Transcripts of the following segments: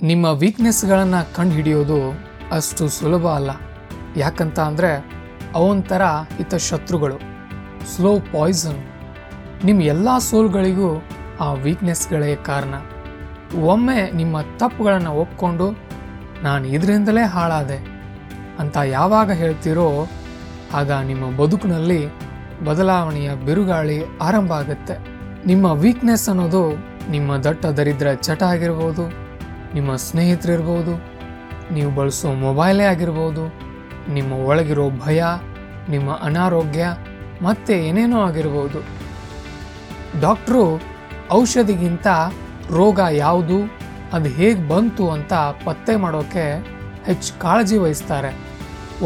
ನಿಮ್ಮ ವೀಕ್ನೆಸ್ಗಳನ್ನು ಕಂಡು ಹಿಡಿಯೋದು ಅಷ್ಟು ಸುಲಭ ಅಲ್ಲ. ಯಾಕಂತ ಅಂದರೆ ಅವೊಂಥರ ಇತ ಶತ್ರುಗಳು. ಸ್ಲೋ ಪಾಯ್ಸನ್ ನಿಮ್ಮ ಎಲ್ಲ ಸೋಲ್ಗಳಿಗೂ ಆ ವೀಕ್ನೆಸ್ಗಳೇ ಕಾರಣ. ಒಮ್ಮೆ ನಿಮ್ಮ ತಪ್ಪುಗಳನ್ನು ಒಪ್ಕೊಂಡು, ನಾನು ಇದರಿಂದಲೇ ಹಾಳಾದೆ ಅಂತ ಯಾವಾಗ ಹೇಳ್ತೀರೋ, ಆಗ ನಿಮ್ಮ ಬದುಕಿನಲ್ಲಿ ಬದಲಾವಣೆಯ ಬಿರುಗಾಳಿ ಆರಂಭ ಆಗುತ್ತೆ. ನಿಮ್ಮ ವೀಕ್ನೆಸ್ ಅನ್ನೋದು ನಿಮ್ಮ ದಟ್ಟ ದರಿದ್ರ ಚಟ ಆಗಿರ್ಬೋದು. ನಿಮ್ಮ ಸ್ನೇಹಿತರಿರ್ಬೋದು, ನೀವು ಬಳಸೋ ಮೊಬೈಲೇ ಆಗಿರ್ಬೋದು, ನಿಮ್ಮ ಒಳಗಿರೋ ಭಯ, ನಿಮ್ಮ ಅನಾರೋಗ್ಯ, ಮತ್ತೆ ಏನೇನೋ ಆಗಿರ್ಬೋದು. ಡಾಕ್ಟ್ರು ಔಷಧಿಗಿಂತ ರೋಗ ಯಾವುದು, ಅದು ಹೇಗೆ ಬಂತು ಅಂತ ಪತ್ತೆ ಮಾಡೋಕ್ಕೆ ಹೆಚ್ಚು ಕಾಳಜಿ ವಹಿಸ್ತಾರೆ.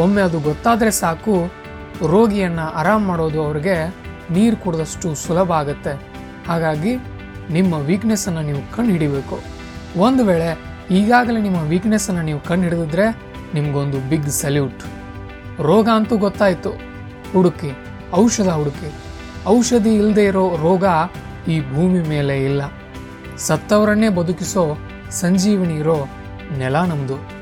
ಒಮ್ಮೆ ಅದು ಗೊತ್ತಾದರೆ ಸಾಕು, ರೋಗಿಯನ್ನು ಆರಾಮ್ ಮಾಡೋದು ಅವ್ರಿಗೆ ನೀರು ಕುಡಿದಷ್ಟು ಸುಲಭ ಆಗುತ್ತೆ. ಹಾಗಾಗಿ ನಿಮ್ಮ ವೀಕ್ನೆಸ್ಸನ್ನು ನೀವು ಕಂಡು ಹಿಡಿಬೇಕು ಒಂದು ವೇಳೆ ಈಗಾಗಲೇ ನಿಮ್ಮ ವೀಕ್ನೆಸ್ಸನ್ನು ನೀವು ಕಂಡು ಹಿಡಿದಿದ್ರೆ ನಿಮಗೊಂದು ಬಿಗ್ ಸಲ್ಯೂಟ್ ರೋಗ ಅಂತೂ ಗೊತ್ತಾಯಿತು. ಹುಡುಕಿ, ಔಷಧ ಹುಡುಕಿ. ಔಷಧಿ ಇಲ್ಲದೆ ಇರೋ ರೋಗ ಈ ಭೂಮಿ ಮೇಲೆ ಇಲ್ಲ. ಸತ್ತವರನ್ನೇ ಬದುಕಿಸೋ ಸಂಜೀವಿನಿ ಇರೋ ನೆಲ ನಮ್ಮದು